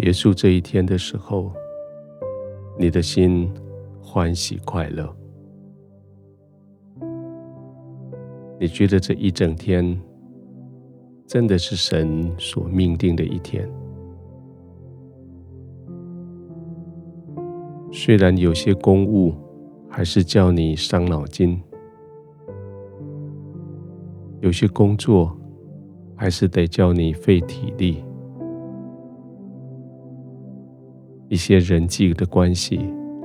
结束这一天的时候，你的心欢喜快乐。你觉得这一整天真的是神所命定的一天。虽然有些公务还是叫你伤脑筋，有些工作还是得叫你费体力，一些人际的关系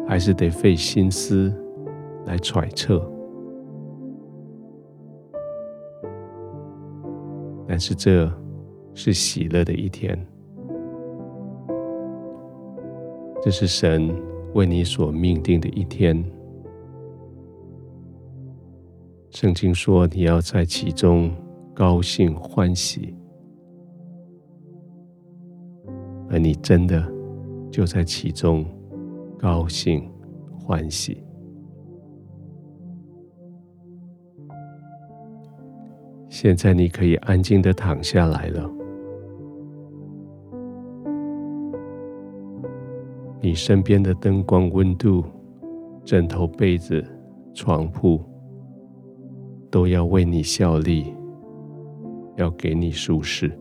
还是得费心思来揣测，但是这是喜乐的一天，这是神为你所命定的一天。圣经说：“你要在其中高兴欢喜。”而你真的就在其中高兴欢喜。现在你可以安静的躺下来了。你身边的灯光、温度、枕头、被子、床铺。都要为你效力，要给你舒适。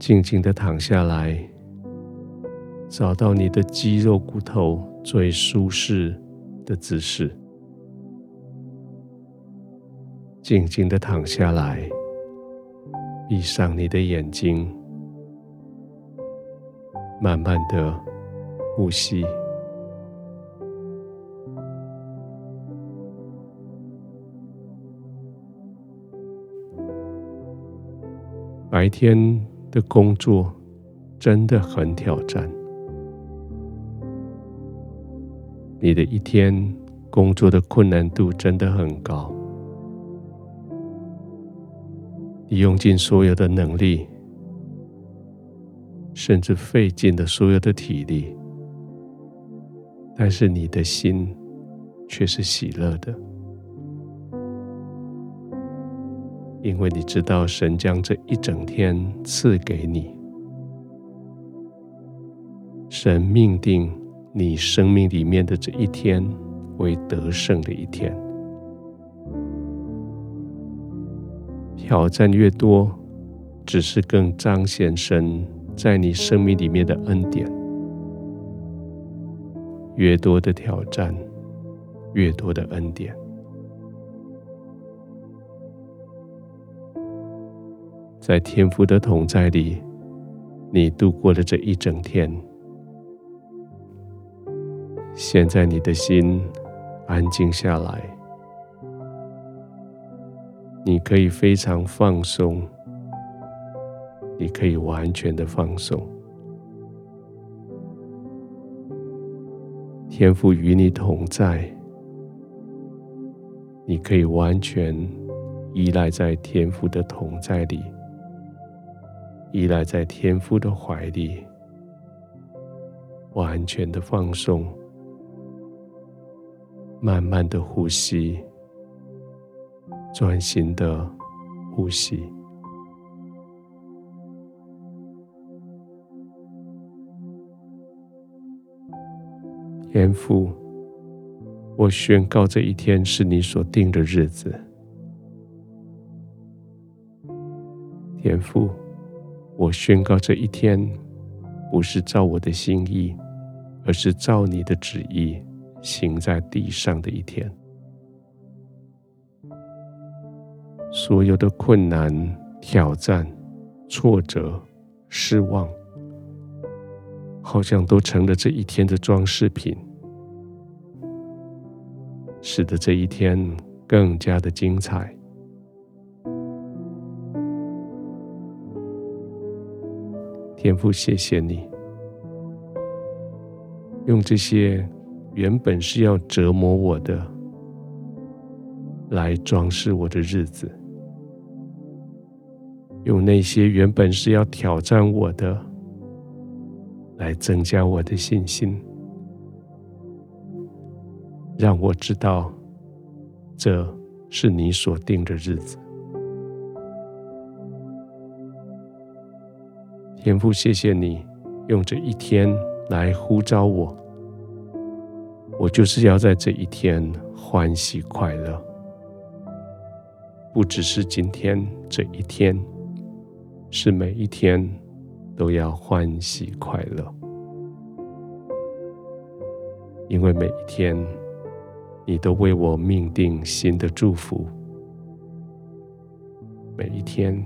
静静的躺下来，找到你的肌肉骨头最舒适的姿势。静静的躺下来，闭上你的眼睛，慢慢的呼吸。白天的工作真的很挑战，你的一天工作的困难度真的很高，你用尽所有的能力，甚至费尽了所有的体力，但是你的心却是喜乐的。因为你知道，神将这一整天赐给你，神命定你生命里面的这一天为得胜的一天。挑战越多，只是更彰显神在你生命里面的恩典。越多的挑战，越多的恩典。在天父的同在里，你度过了这一整天。现在你的心安静下来，你可以非常放松，你可以完全的放松。天父与你同在，你可以完全依赖在天父的同在里。依赖在天父的怀里，完全的放松，慢慢的呼吸，专心的呼吸。天父，我宣告这一天是你所定的日子。天父。我宣告这一天不是照我的心意，而是照你的旨意行在地上的一天。所有的困难、挑战、挫折、失望，好像都成了这一天的装饰品，使得这一天更加的精彩。天父，谢谢你用这些原本是要折磨我的，来装饰我的日子；用那些原本是要挑战我的，来增加我的信心，让我知道这是你所定的日子。天父，谢谢你用这一天来呼召我，我就是要在这一天欢喜快乐，不只是今天这一天，是每一天都要欢喜快乐，因为每一天你都为我命定新的祝福，每一天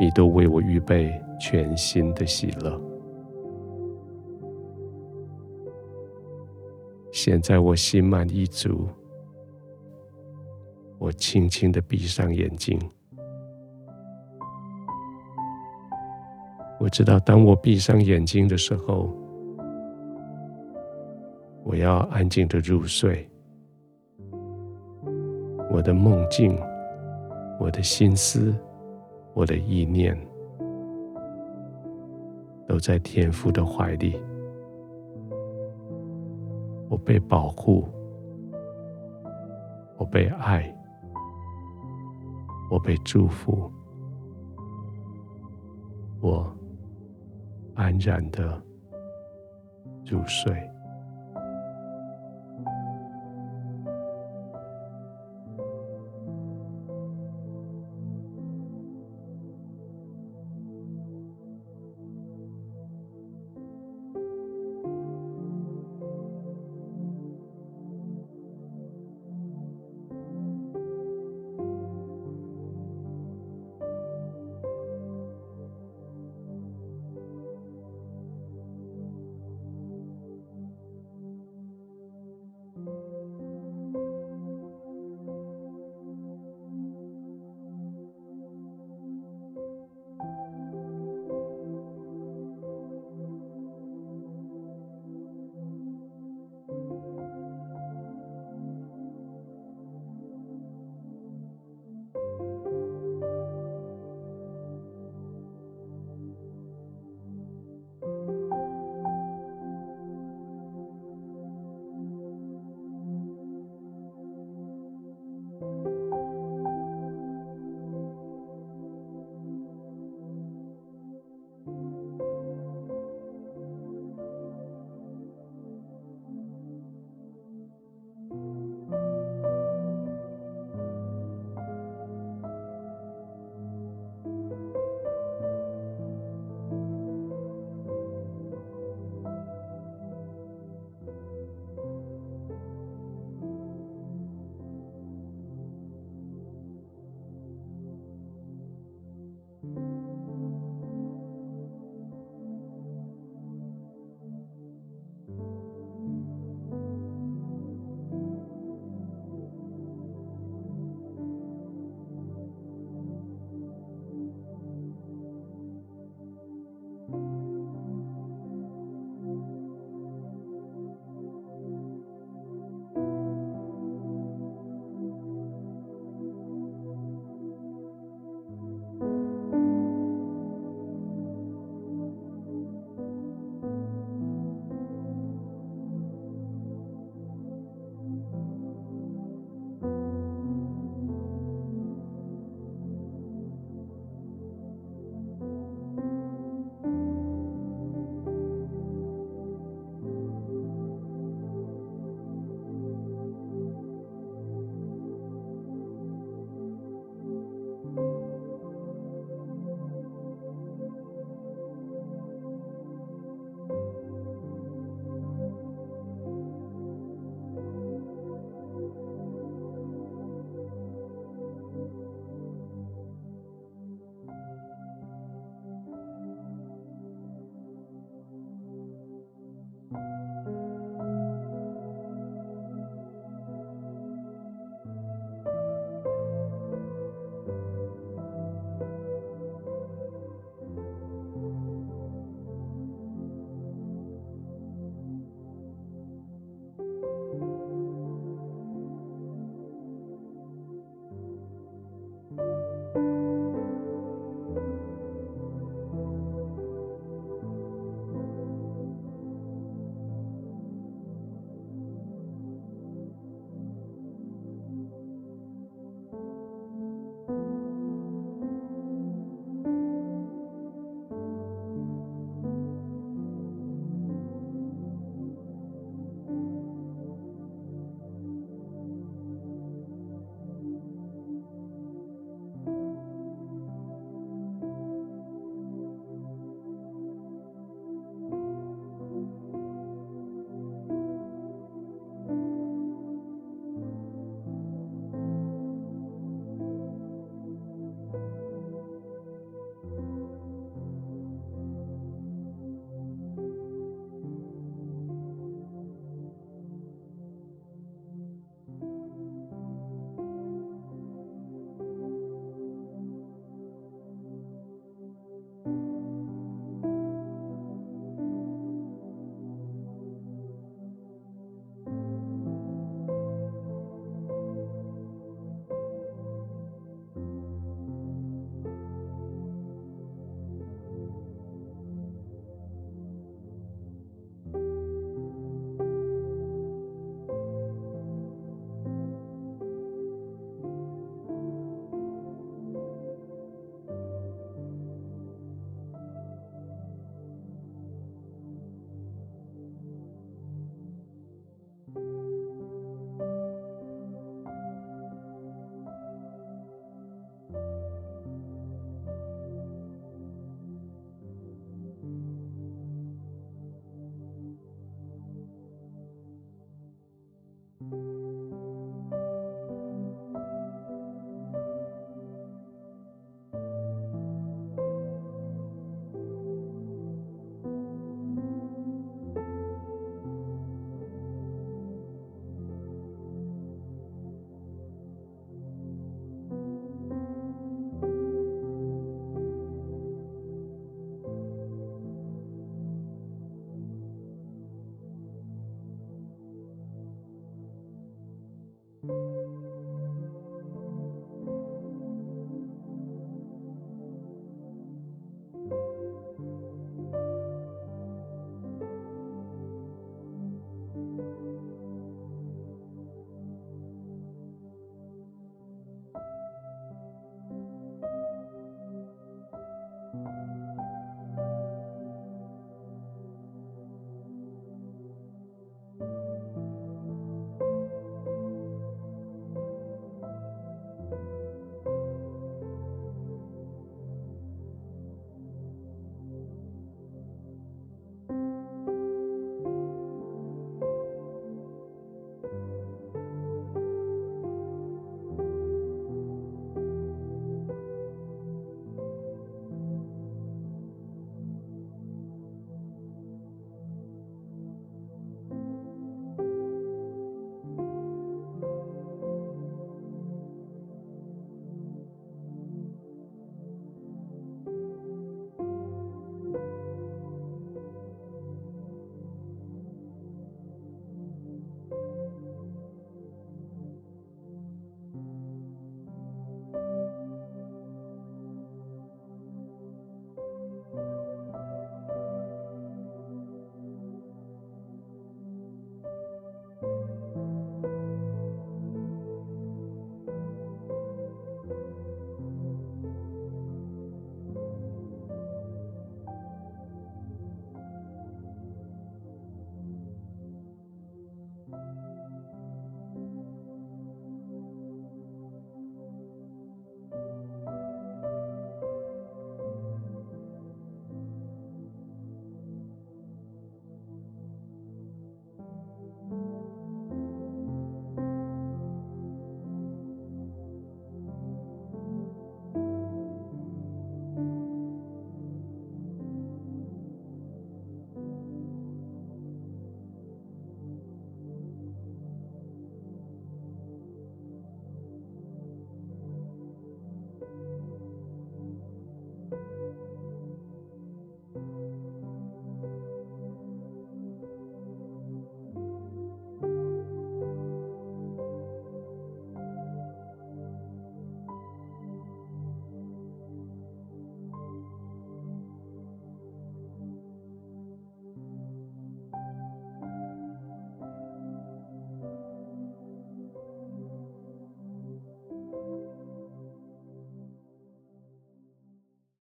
你都为我预备。全新的喜乐。现在我心满意足，我轻轻的闭上眼睛。我知道，当我闭上眼睛的时候，我要安静的入睡。我的梦境，我的心思，我的意念。在天父的怀里，我被保护，我被爱，我被祝福，我安然的入睡。